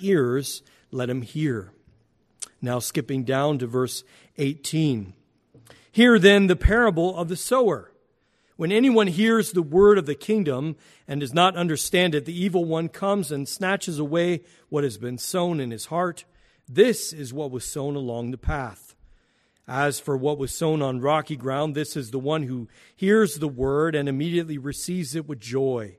ears, let him hear. Now, skipping down to verse 18. Hear then the parable of the sower. When anyone hears the word of the kingdom and does not understand it, the evil one comes and snatches away what has been sown in his heart. This is what was sown along the path. As for what was sown on rocky ground, this is the one who hears the word and immediately receives it with joy.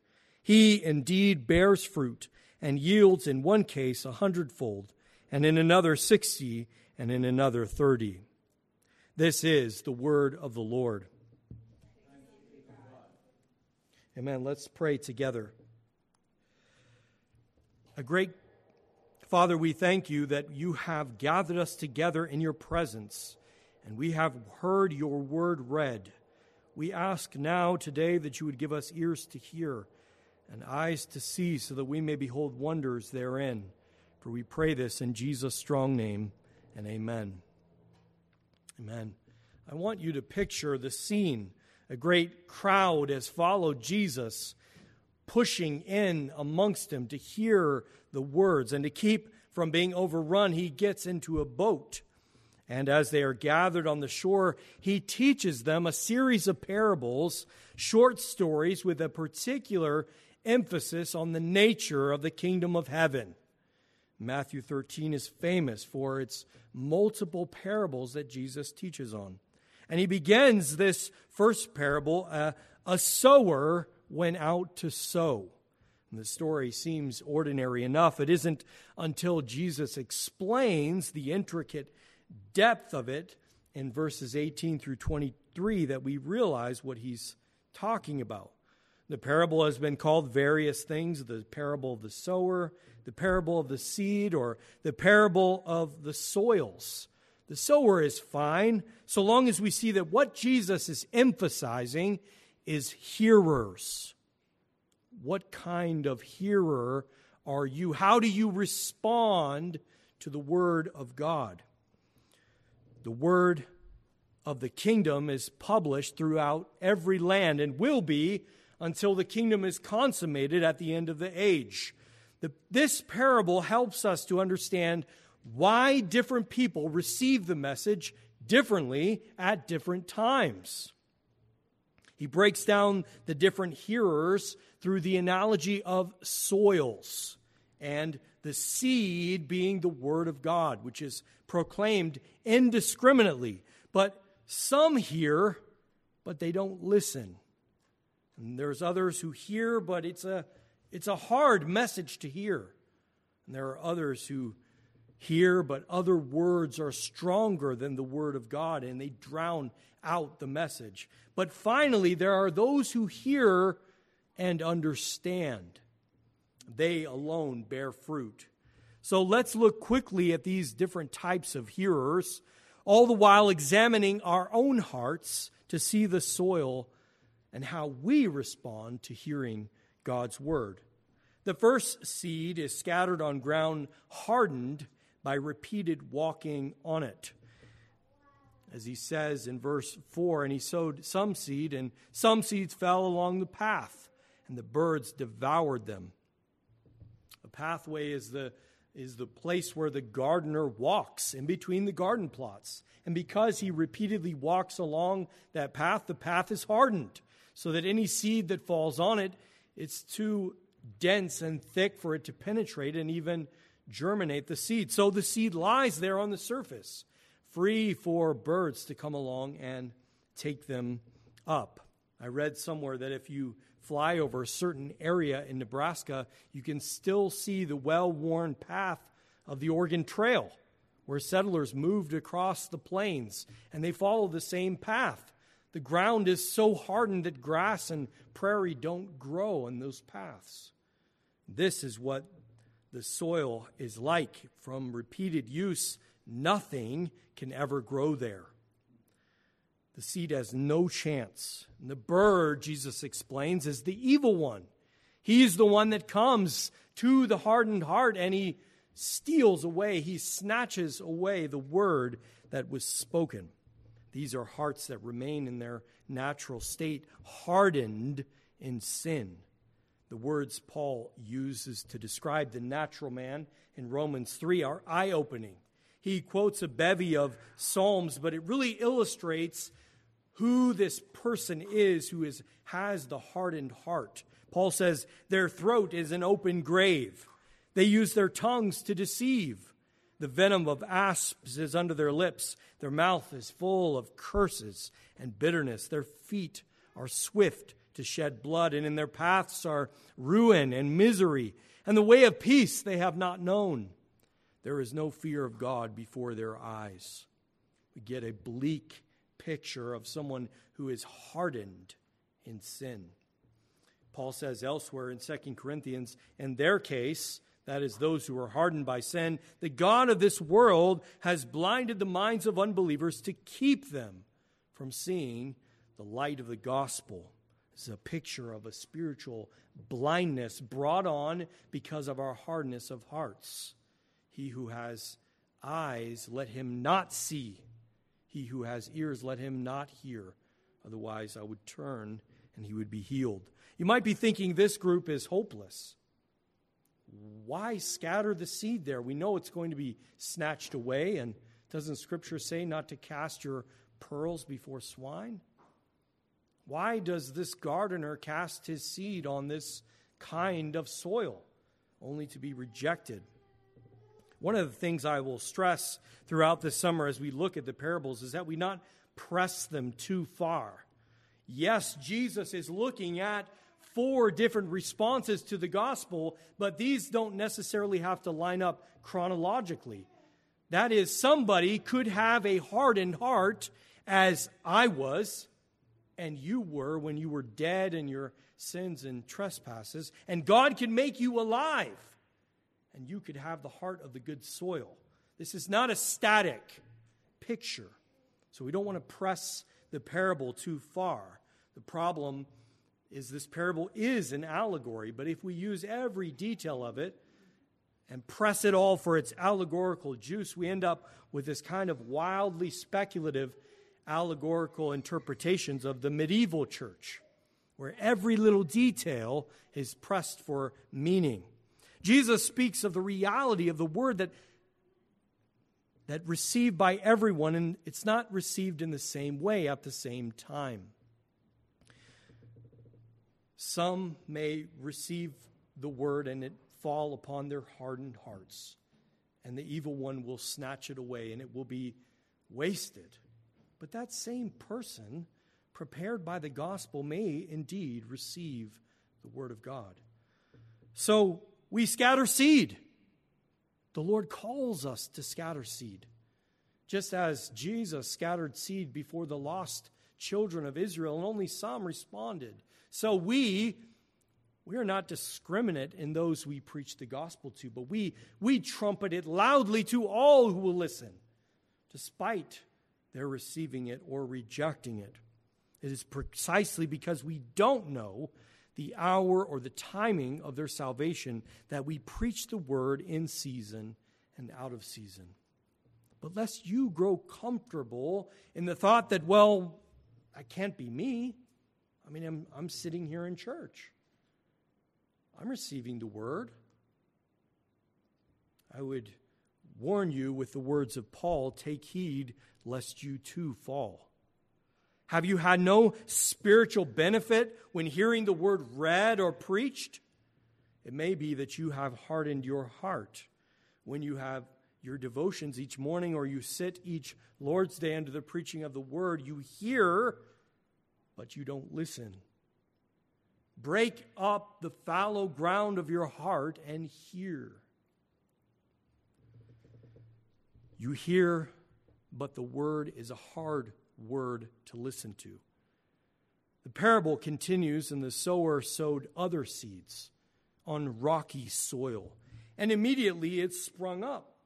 He indeed bears fruit and yields in one case a hundredfold, and in another sixty, and in another thirty. This is the word of the Lord. Amen. Let's pray together. A great Father, we thank you that you have gathered us together in your presence, and we have heard your word read. We ask now today that you would give us ears to hear and eyes to see so that we may behold wonders therein. For we pray this in Jesus' strong name, and amen. Amen. I want you to picture the scene. A great crowd has followed Jesus, pushing in amongst him to hear the words and to keep from being overrun. He gets into a boat. And as they are gathered on the shore, he teaches them a series of parables, short stories with a particular emphasis on the nature of the kingdom of heaven. Matthew 13 is famous for its multiple parables that Jesus teaches on. And he begins this first parable uh, a sower went out to sow. And the story seems ordinary enough. It isn't until Jesus explains the intricate depth of it in verses 18 through 23 that we realize what he's talking about. The parable has been called various things the parable of the sower, the parable of the seed, or the parable of the soils. The sower is fine so long as we see that what Jesus is emphasizing is hearers. What kind of hearer are you? How do you respond to the Word of God? The Word of the kingdom is published throughout every land and will be until the kingdom is consummated at the end of the age. The, this parable helps us to understand why different people receive the message differently at different times. He breaks down the different hearers through the analogy of soils and the seed being the Word of God, which is proclaimed indiscriminately. But some hear, but they don't listen. And there's others who hear, but it's a, it's a hard message to hear. And there are others who hear, but other words are stronger than the word of God, and they drown out the message. But finally, there are those who hear and understand. They alone bear fruit. So let's look quickly at these different types of hearers, all the while examining our own hearts to see the soil and how we respond to hearing God's word. The first seed is scattered on ground hardened by repeated walking on it. As he says in verse 4, and he sowed some seed, and some seeds fell along the path, and the birds devoured them. A pathway is the, is the place where the gardener walks in between the garden plots. And because he repeatedly walks along that path, the path is hardened so that any seed that falls on it, it's too dense and thick for it to penetrate and even germinate the seed. So the seed lies there on the surface, free for birds to come along and take them up. I read somewhere that if you fly over a certain area in Nebraska, you can still see the well worn path of the Oregon Trail, where settlers moved across the plains, and they follow the same path. The ground is so hardened that grass and prairie don't grow in those paths. This is what the soil is like. From repeated use, nothing can ever grow there. The seed has no chance. And the bird, Jesus explains, is the evil one. He's the one that comes to the hardened heart and he steals away, he snatches away the word that was spoken. These are hearts that remain in their natural state, hardened in sin. The words Paul uses to describe the natural man in Romans 3 are eye opening. He quotes a bevy of Psalms, but it really illustrates who this person is who is, has the hardened heart. Paul says, Their throat is an open grave. They use their tongues to deceive. The venom of asps is under their lips. Their mouth is full of curses and bitterness. Their feet are swift to shed blood, and in their paths are ruin and misery. And the way of peace they have not known. There is no fear of God before their eyes. We get a bleak picture of someone who is hardened in sin. Paul says elsewhere in 2 Corinthians, in their case, that is, those who are hardened by sin, the God of this world has blinded the minds of unbelievers to keep them from seeing the light of the gospel. Is a picture of a spiritual blindness brought on because of our hardness of hearts. He who has eyes, let him not see. He who has ears, let him not hear. Otherwise, I would turn and he would be healed. You might be thinking this group is hopeless. Why scatter the seed there? We know it's going to be snatched away. And doesn't Scripture say not to cast your pearls before swine? Why does this gardener cast his seed on this kind of soil, only to be rejected? One of the things I will stress throughout this summer as we look at the parables is that we not press them too far. Yes, Jesus is looking at four different responses to the gospel, but these don't necessarily have to line up chronologically. That is, somebody could have a hardened heart, as I was, and you were when you were dead in your sins and trespasses, and God can make you alive, and you could have the heart of the good soil. This is not a static picture, so we don't want to press the parable too far. The problem is this parable is an allegory, but if we use every detail of it and press it all for its allegorical juice, we end up with this kind of wildly speculative allegorical interpretations of the medieval church, where every little detail is pressed for meaning. Jesus speaks of the reality of the word that that received by everyone and it's not received in the same way at the same time. Some may receive the word and it fall upon their hardened hearts, and the evil one will snatch it away and it will be wasted. But that same person, prepared by the gospel, may indeed receive the word of God. So we scatter seed. The Lord calls us to scatter seed. Just as Jesus scattered seed before the lost children of Israel, and only some responded. So we we are not discriminate in those we preach the gospel to, but we, we trumpet it loudly to all who will listen, despite their receiving it or rejecting it. It is precisely because we don't know the hour or the timing of their salvation that we preach the word in season and out of season. But lest you grow comfortable in the thought that, well, that can't be me. I mean, I'm, I'm sitting here in church, I'm receiving the word. I would warn you with the words of Paul take heed lest you too fall. Have you had no spiritual benefit when hearing the word read or preached? It may be that you have hardened your heart when you have your devotions each morning or you sit each Lord's Day under the preaching of the word. You hear but you don't listen. Break up the fallow ground of your heart and hear. You hear, but the word is a hard word to listen to. The parable continues, and the sower sowed other seeds on rocky soil. and immediately it sprung up.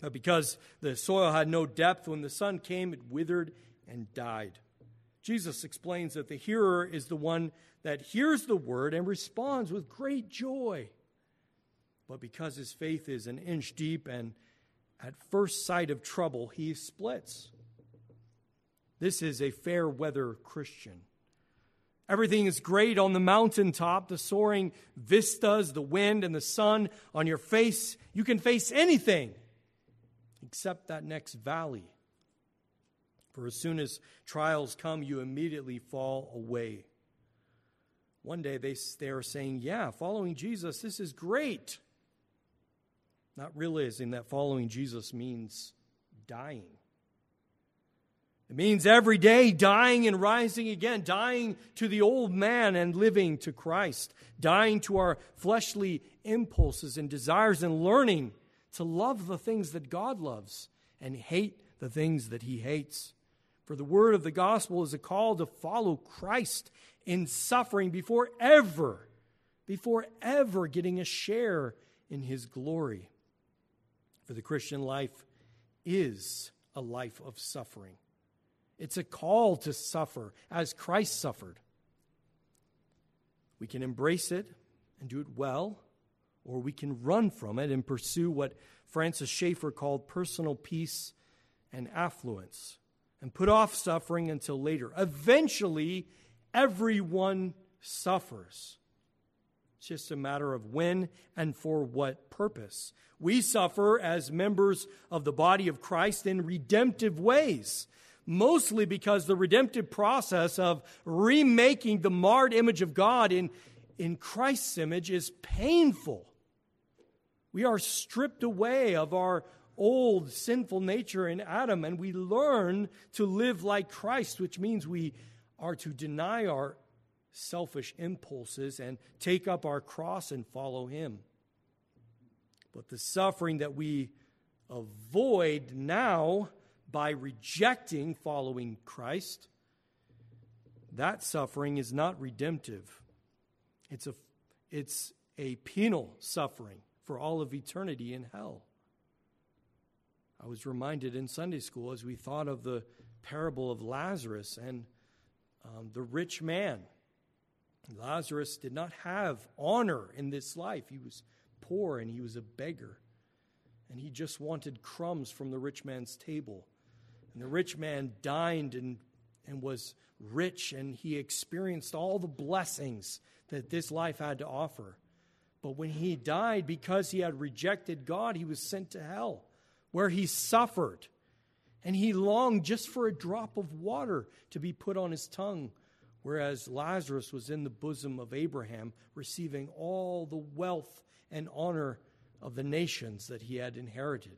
But because the soil had no depth, when the sun came, it withered and died. Jesus explains that the hearer is the one that hears the word and responds with great joy. But because his faith is an inch deep and at first sight of trouble, he splits. This is a fair weather Christian. Everything is great on the mountaintop, the soaring vistas, the wind, and the sun on your face. You can face anything except that next valley. For as soon as trials come, you immediately fall away. One day they, they are saying, Yeah, following Jesus, this is great. Not realizing that following Jesus means dying. It means every day dying and rising again, dying to the old man and living to Christ, dying to our fleshly impulses and desires, and learning to love the things that God loves and hate the things that he hates. For the word of the gospel is a call to follow Christ in suffering before ever, before ever getting a share in his glory. For the Christian life is a life of suffering. It's a call to suffer as Christ suffered. We can embrace it and do it well, or we can run from it and pursue what Francis Schaeffer called personal peace and affluence and put off suffering until later. Eventually, everyone suffers. It's just a matter of when and for what purpose. We suffer as members of the body of Christ in redemptive ways mostly because the redemptive process of remaking the marred image of God in, in Christ's image is painful. We are stripped away of our old sinful nature in Adam, and we learn to live like Christ, which means we are to deny our selfish impulses and take up our cross and follow Him. But the suffering that we avoid now by rejecting following Christ, that suffering is not redemptive. It's a, it's a penal suffering for all of eternity in hell. I was reminded in Sunday school as we thought of the parable of Lazarus and um, the rich man. Lazarus did not have honor in this life. He was poor and he was a beggar. And he just wanted crumbs from the rich man's table. And the rich man dined and, and was rich, and he experienced all the blessings that this life had to offer. But when he died, because he had rejected God, he was sent to hell, where he suffered. And he longed just for a drop of water to be put on his tongue, whereas Lazarus was in the bosom of Abraham, receiving all the wealth and honor of the nations that he had inherited.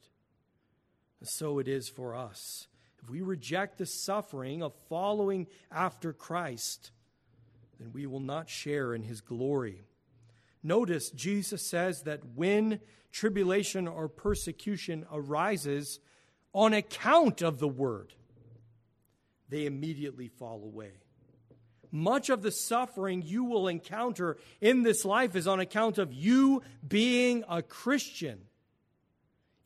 And so it is for us if we reject the suffering of following after Christ, then we will not share in his glory. Notice Jesus says that when tribulation or persecution arises on account of the word, they immediately fall away. Much of the suffering you will encounter in this life is on account of you being a Christian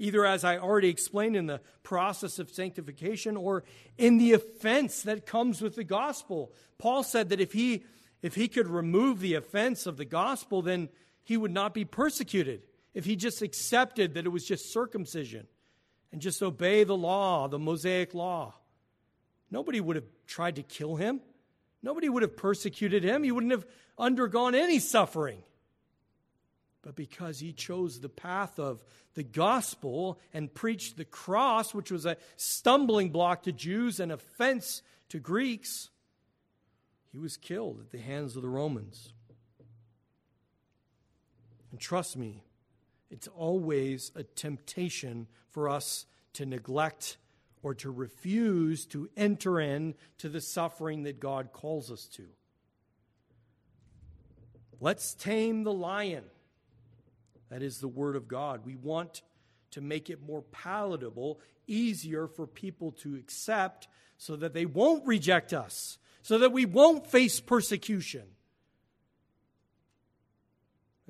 either as I already explained in the process of sanctification or in the offense that comes with the gospel. Paul said that if he if he could remove the offense of the gospel, then he would not be persecuted. If he just accepted that it was just circumcision and just obey the law, the Mosaic law, nobody would have tried to kill him. Nobody would have persecuted him. He wouldn't have undergone any suffering but because he chose the path of the gospel and preached the cross, which was a stumbling block to Jews and offense to Greeks, he was killed at the hands of the Romans. And trust me, it's always a temptation for us to neglect or to refuse to enter in to the suffering that God calls us to. Let's tame the lion. That is the Word of God. We want to make it more palatable, easier for people to accept so that they won't reject us, so that we won't face persecution.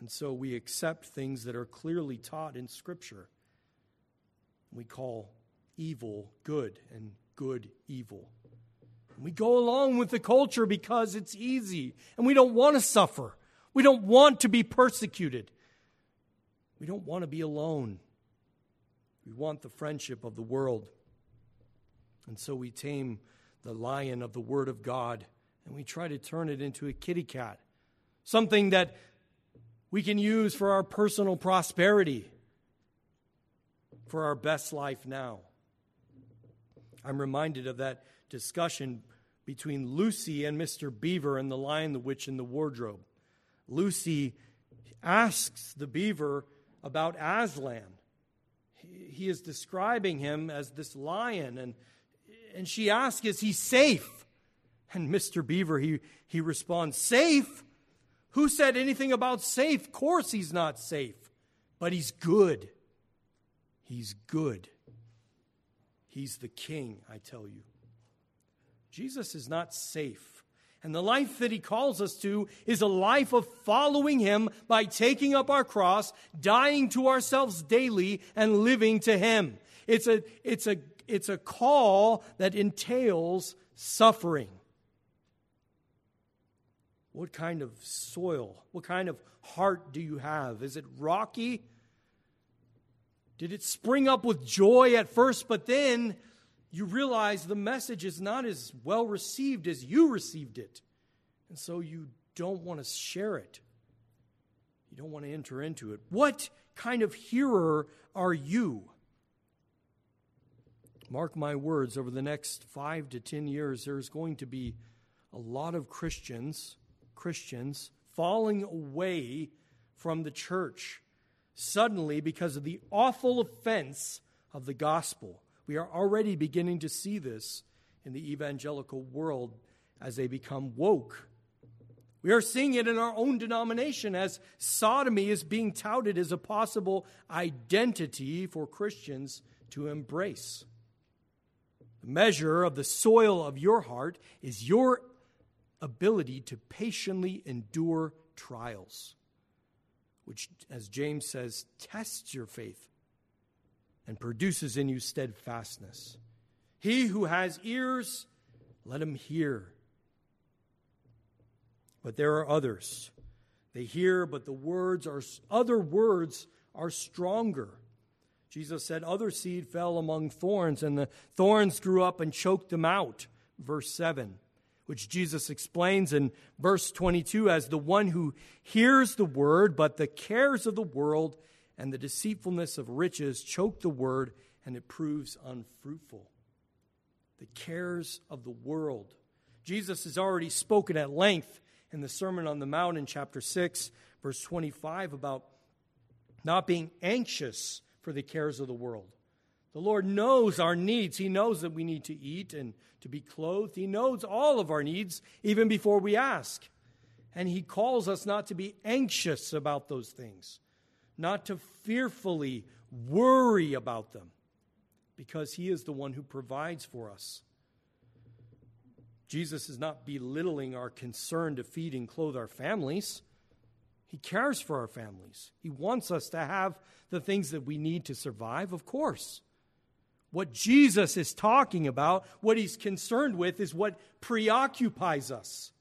And so we accept things that are clearly taught in Scripture. We call evil good and good evil. We go along with the culture because it's easy and we don't want to suffer. We don't want to be persecuted. We don't want to be alone. We want the friendship of the world. And so we tame the lion of the Word of God and we try to turn it into a kitty cat, something that we can use for our personal prosperity, for our best life now. I'm reminded of that discussion between Lucy and Mr. Beaver and the Lion, the Witch, and the Wardrobe. Lucy asks the beaver about Aslan. He is describing him as this lion, and, and she asks, Is he safe? And Mr. Beaver, he, he responds, Safe? Who said anything about safe? Of course he's not safe, but he's good. He's good. He's the king, I tell you. Jesus is not safe. And the life that he calls us to is a life of following him by taking up our cross, dying to ourselves daily, and living to him. It's a, it's a, it's a call that entails suffering. What kind of soil, what kind of heart do you have? Is it rocky? Did it spring up with joy at first, but then you realize the message is not as well received as you received it. And so you don't want to share it. You don't want to enter into it. What kind of hearer are you? Mark my words, over the next five to ten years, there's going to be a lot of Christians, Christians, falling away from the church suddenly because of the awful offense of the gospel. We are already beginning to see this in the evangelical world as they become woke. We are seeing it in our own denomination as sodomy is being touted as a possible identity for Christians to embrace. The measure of the soil of your heart is your ability to patiently endure trials, which, as James says, tests your faith and produces in you steadfastness. He who has ears, let him hear. But there are others. They hear, but the words are other words are stronger. Jesus said, Other seed fell among thorns, and the thorns grew up and choked them out. Verse 7, which Jesus explains in verse 22 as the one who hears the word, but the cares of the world and the deceitfulness of riches choke the word, and it proves unfruitful. The cares of the world. Jesus has already spoken at length in the Sermon on the Mount in chapter 6, verse 25, about not being anxious for the cares of the world. The Lord knows our needs. He knows that we need to eat and to be clothed. He knows all of our needs even before we ask. And He calls us not to be anxious about those things not to fearfully worry about them, because He is the one who provides for us. Jesus is not belittling our concern to feed and clothe our families. He cares for our families. He wants us to have the things that we need to survive, of course. What Jesus is talking about, what he's concerned with, is what preoccupies us,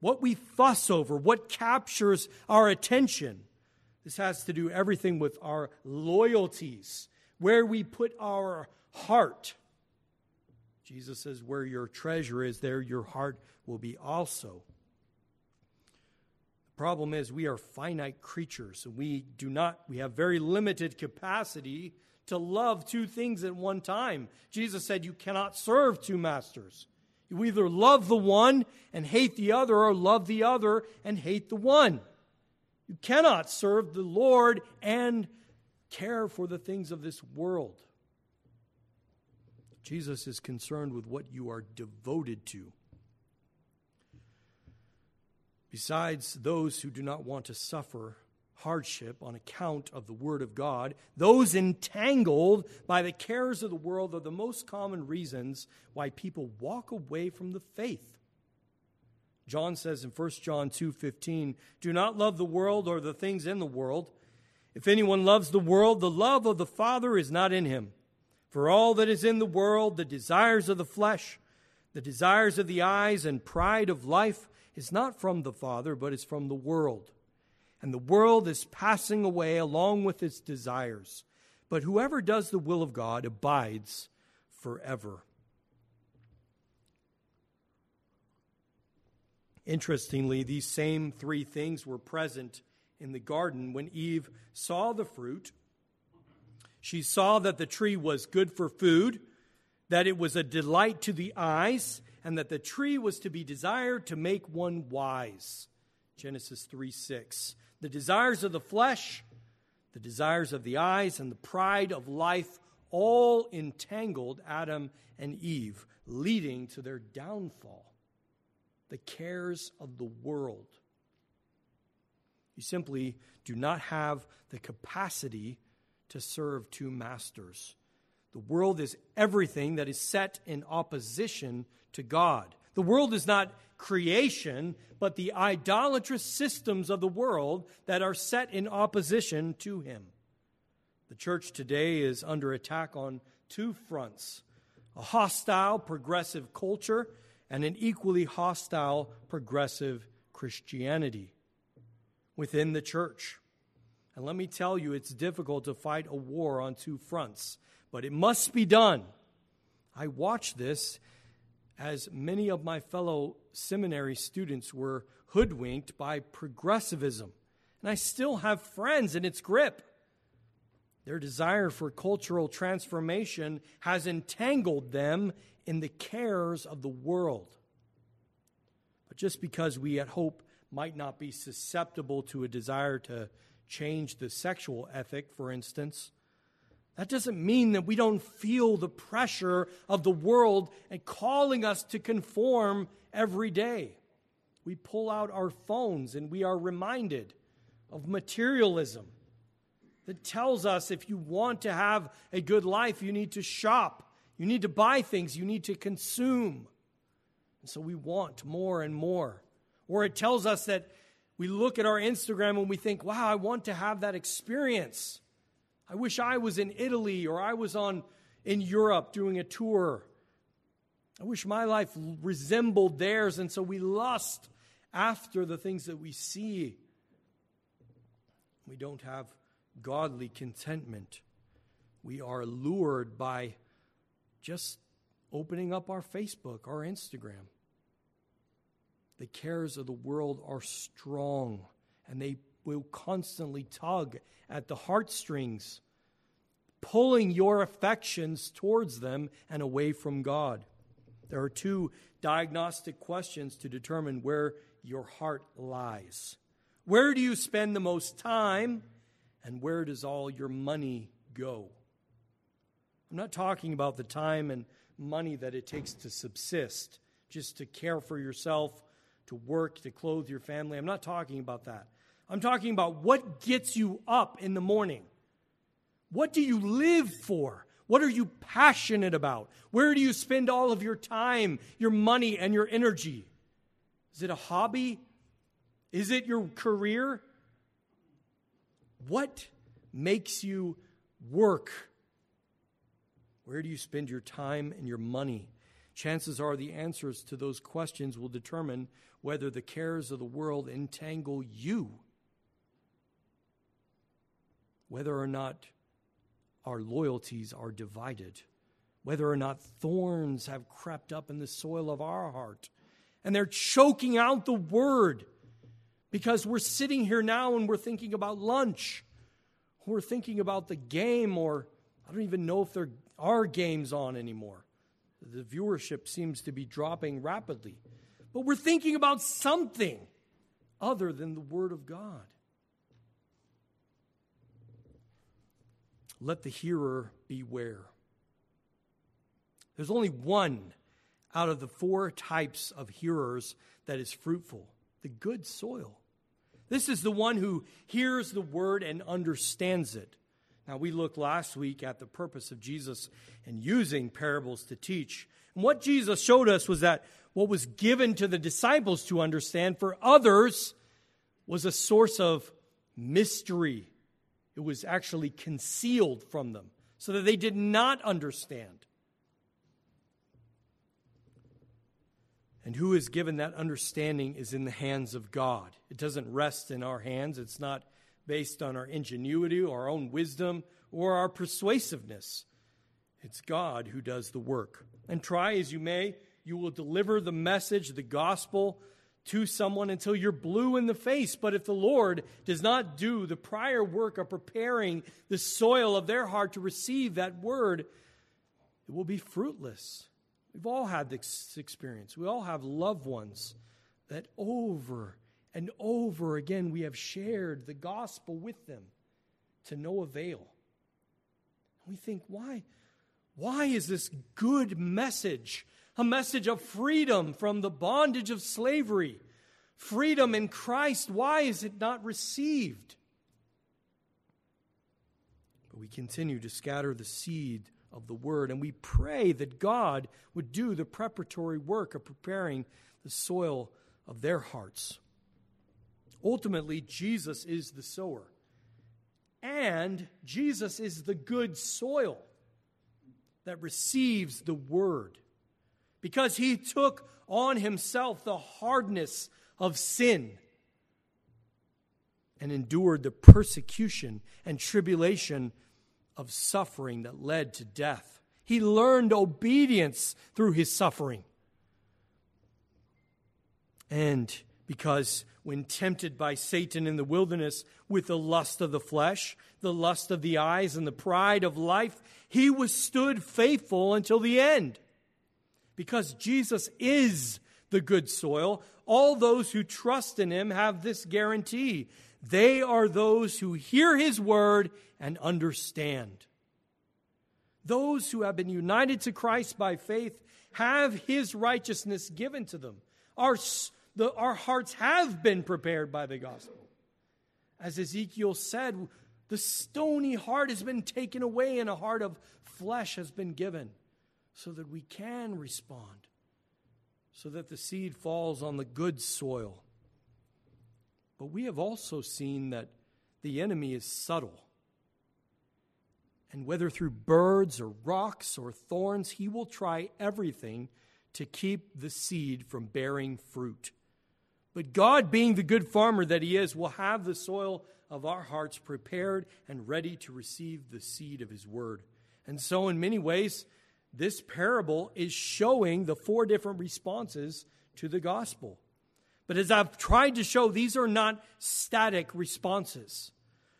what we fuss over, what captures our attention. This has to do everything with our loyalties, where we put our heart. Jesus says, Where your treasure is, there your heart will be also. Problem is, we are finite creatures, and we do not, we have very limited capacity to love two things at one time. Jesus said, You cannot serve two masters. You either love the one and hate the other, or love the other and hate the one. You cannot serve the Lord and care for the things of this world. Jesus is concerned with what you are devoted to. Besides those who do not want to suffer hardship on account of the Word of God, those entangled by the cares of the world are the most common reasons why people walk away from the faith. John says in 1 John 2:15, "Do not love the world or the things in the world. If anyone loves the world, the love of the Father is not in him. For all that is in the world, the desires of the flesh, the desires of the eyes, and pride of life, is not from the Father, but is from the world. And the world is passing away along with its desires. But whoever does the will of God abides forever. Interestingly, these same three things were present in the garden when Eve saw the fruit. She saw that the tree was good for food, that it was a delight to the eyes, and that the tree was to be desired to make one wise. Genesis 3 6. The desires of the flesh, the desires of the eyes, and the pride of life all entangled Adam and Eve, leading to their downfall. The cares of the world you simply do not have the capacity to serve two masters. The world is everything that is set in opposition to God. The world is not creation, but the idolatrous systems of the world that are set in opposition to Him. The church today is under attack on two fronts a hostile progressive culture and an equally hostile progressive Christianity within the church. And let me tell you, it's difficult to fight a war on two fronts, but it must be done. I watched this as many of my fellow seminary students were hoodwinked by progressivism. And I still have friends in its grip. Their desire for cultural transformation has entangled them in the cares of the world. But just because we at Hope might not be susceptible to a desire to change the sexual ethic, for instance. That doesn't mean that we don't feel the pressure of the world and calling us to conform every day. We pull out our phones and we are reminded of materialism that tells us if you want to have a good life, you need to shop, you need to buy things, you need to consume. And so we want more and more. Or it tells us that we look at our Instagram and we think, wow, I want to have that experience. I wish I was in Italy or I was on in Europe doing a tour. I wish my life resembled theirs. And so we lust after the things that we see. We don't have godly contentment. We are lured by just opening up our Facebook, our Instagram. The cares of the world are strong and they will constantly tug at the heartstrings, pulling your affections towards them and away from God. There are two diagnostic questions to determine where your heart lies. Where do you spend the most time, and where does all your money go? I'm not talking about the time and money that it takes to subsist, just to care for yourself to work, to clothe your family. I'm not talking about that. I'm talking about what gets you up in the morning. What do you live for? What are you passionate about? Where do you spend all of your time, your money, and your energy? Is it a hobby? Is it your career? What makes you work? Where do you spend your time and your money? Chances are the answers to those questions will determine whether the cares of the world entangle you, whether or not our loyalties are divided, whether or not thorns have crept up in the soil of our heart and they're choking out the word because we're sitting here now and we're thinking about lunch. We're thinking about the game, or I don't even know if there are games on anymore. The viewership seems to be dropping rapidly. But we're thinking about something other than the Word of God. Let the hearer beware. There's only one out of the four types of hearers that is fruitful the good soil. This is the one who hears the word and understands it. Now, we looked last week at the purpose of Jesus and using parables to teach. And what Jesus showed us was that what was given to the disciples to understand for others was a source of mystery. It was actually concealed from them so that they did not understand. And who is given that understanding is in the hands of God. It doesn't rest in our hands. It's not based on our ingenuity, or our own wisdom, or our persuasiveness. It's God who does the work. And try as you may, you will deliver the message, the gospel, to someone until you're blue in the face. But if the Lord does not do the prior work of preparing the soil of their heart to receive that word, it will be fruitless. We've all had this experience. We all have loved ones that over and over again we have shared the gospel with them to no avail. And we think, why? Why is this good message a message of freedom from the bondage of slavery, freedom in Christ? Why is it not received? But we continue to scatter the seed of the word, and we pray that God would do the preparatory work of preparing the soil of their hearts. Ultimately, Jesus is the sower, and Jesus is the good soil that receives the word because he took on himself the hardness of sin and endured the persecution and tribulation of suffering that led to death. He learned obedience through his suffering. And because when tempted by Satan in the wilderness with the lust of the flesh, the lust of the eyes, and the pride of life, he withstood faithful until the end. Because Jesus is the good soil, all those who trust in him have this guarantee. They are those who hear his word and understand. Those who have been united to Christ by faith have his righteousness given to them. Our, the, our hearts have been prepared by the gospel. As Ezekiel said, the stony heart has been taken away and a heart of flesh has been given so that we can respond, so that the seed falls on the good soil. But we have also seen that the enemy is subtle. And whether through birds or rocks or thorns, he will try everything to keep the seed from bearing fruit. But God, being the good farmer that He is, will have the soil of our hearts prepared and ready to receive the seed of His word. And so, in many ways, this parable is showing the four different responses to the gospel. But as I've tried to show, these are not static responses.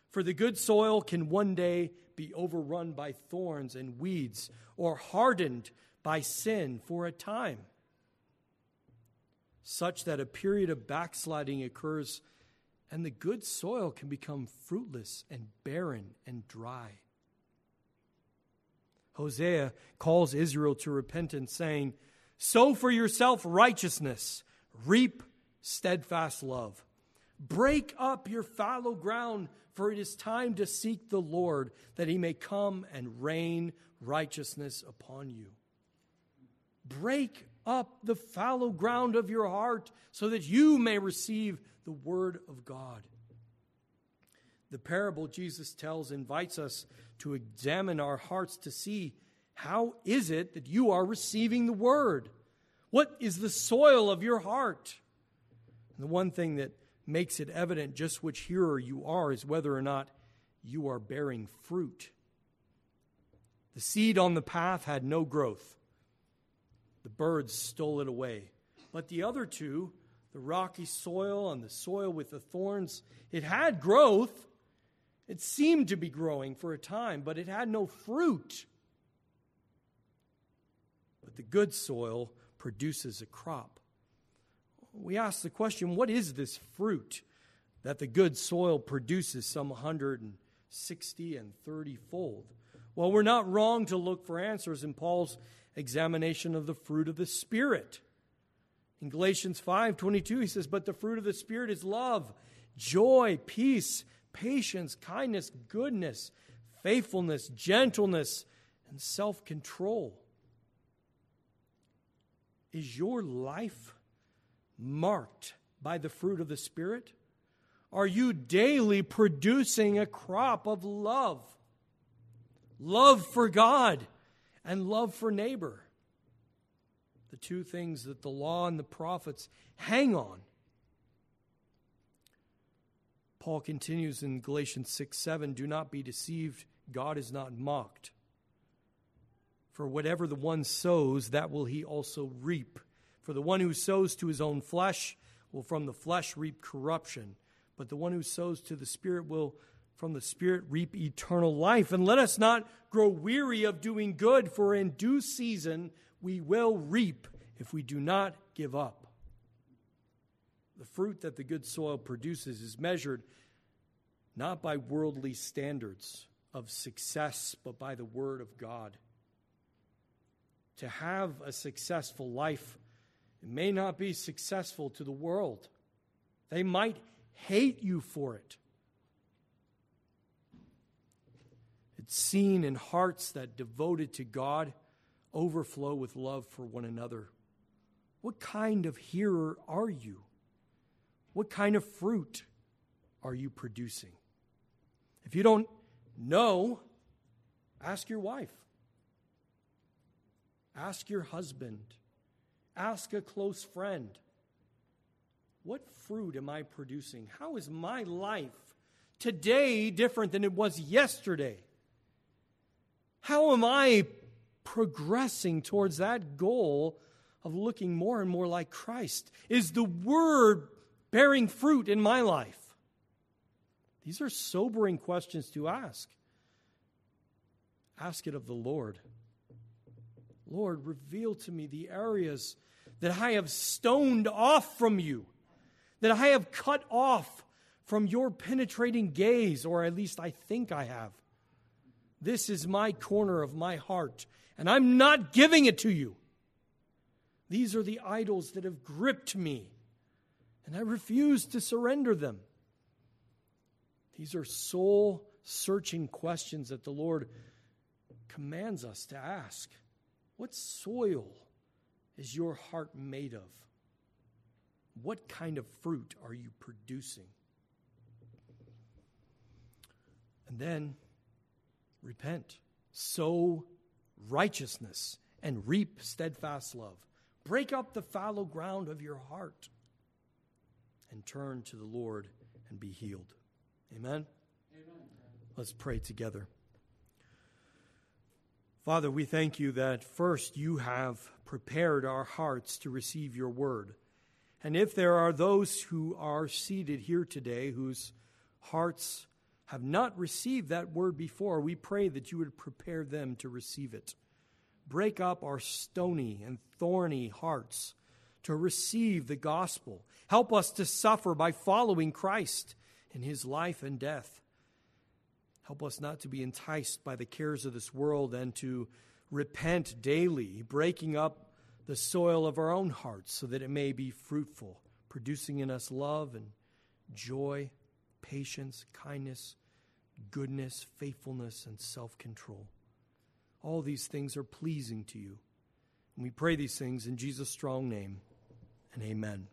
For the good soil can one day be overrun by thorns and weeds or hardened by sin for a time such that a period of backsliding occurs and the good soil can become fruitless and barren and dry. Hosea calls Israel to repentance, saying, Sow for yourself righteousness, reap steadfast love. Break up your fallow ground, for it is time to seek the Lord, that he may come and rain righteousness upon you. Break up the fallow ground of your heart so that you may receive the word of God. The parable Jesus tells invites us to examine our hearts to see how is it that you are receiving the word? What is the soil of your heart? And the one thing that makes it evident just which hearer you are is whether or not you are bearing fruit. The seed on the path had no growth. The birds stole it away. But the other two, the rocky soil and the soil with the thorns, it had growth. It seemed to be growing for a time, but it had no fruit. But the good soil produces a crop. We ask the question what is this fruit that the good soil produces some 160 and 30 fold? Well, we're not wrong to look for answers in Paul's examination of the fruit of the Spirit. In Galatians 5:22 he says, "But the fruit of the Spirit is love, joy, peace, patience, kindness, goodness, faithfulness, gentleness, and self control. Is your life marked by the fruit of the Spirit? Are you daily producing a crop of love? Love for God and love for neighbor. The two things that the law and the prophets hang on. Paul continues in Galatians 6 7 Do not be deceived, God is not mocked. For whatever the one sows, that will he also reap. For the one who sows to his own flesh will from the flesh reap corruption, but the one who sows to the Spirit will from the Spirit reap eternal life. And let us not grow weary of doing good, for in due season we will reap if we do not give up. The fruit that the good soil produces is measured not by worldly standards of success, but by the Word of God to have a successful life. It may not be successful to the world, they might hate you for it. It's seen in hearts that devoted to God overflow with love for one another. What kind of hearer are you? What kind of fruit are you producing? If you don't know, ask your wife. Ask your husband. Ask a close friend. What fruit am I producing? How is my life today different than it was yesterday? How am I progressing towards that goal of looking more and more like Christ? Is the Word bearing fruit in my life? These are sobering questions to ask. Ask it of the Lord. Lord, reveal to me the areas that I have stoned off from you, that I have cut off from your penetrating gaze, or at least I think I have. This is my corner of my heart, and I'm not giving it to you. These are the idols that have gripped me, and I refuse to surrender them. These are soul searching questions that the Lord commands us to ask. What soil is your heart made of? What kind of fruit are you producing? And then repent, sow righteousness, and reap steadfast love. Break up the fallow ground of your heart and turn to the Lord and be healed. Amen? Amen. Let's pray together. Father, we thank you that first you have prepared our hearts to receive your word. And if there are those who are seated here today whose hearts have not received that word before, we pray that you would prepare them to receive it. Break up our stony and thorny hearts to receive the gospel. Help us to suffer by following Christ in his life and death. Help us not to be enticed by the cares of this world and to repent daily, breaking up the soil of our own hearts so that it may be fruitful, producing in us love and joy, patience, kindness, goodness, faithfulness, and self control. All these things are pleasing to you. And we pray these things in Jesus' strong name, and amen.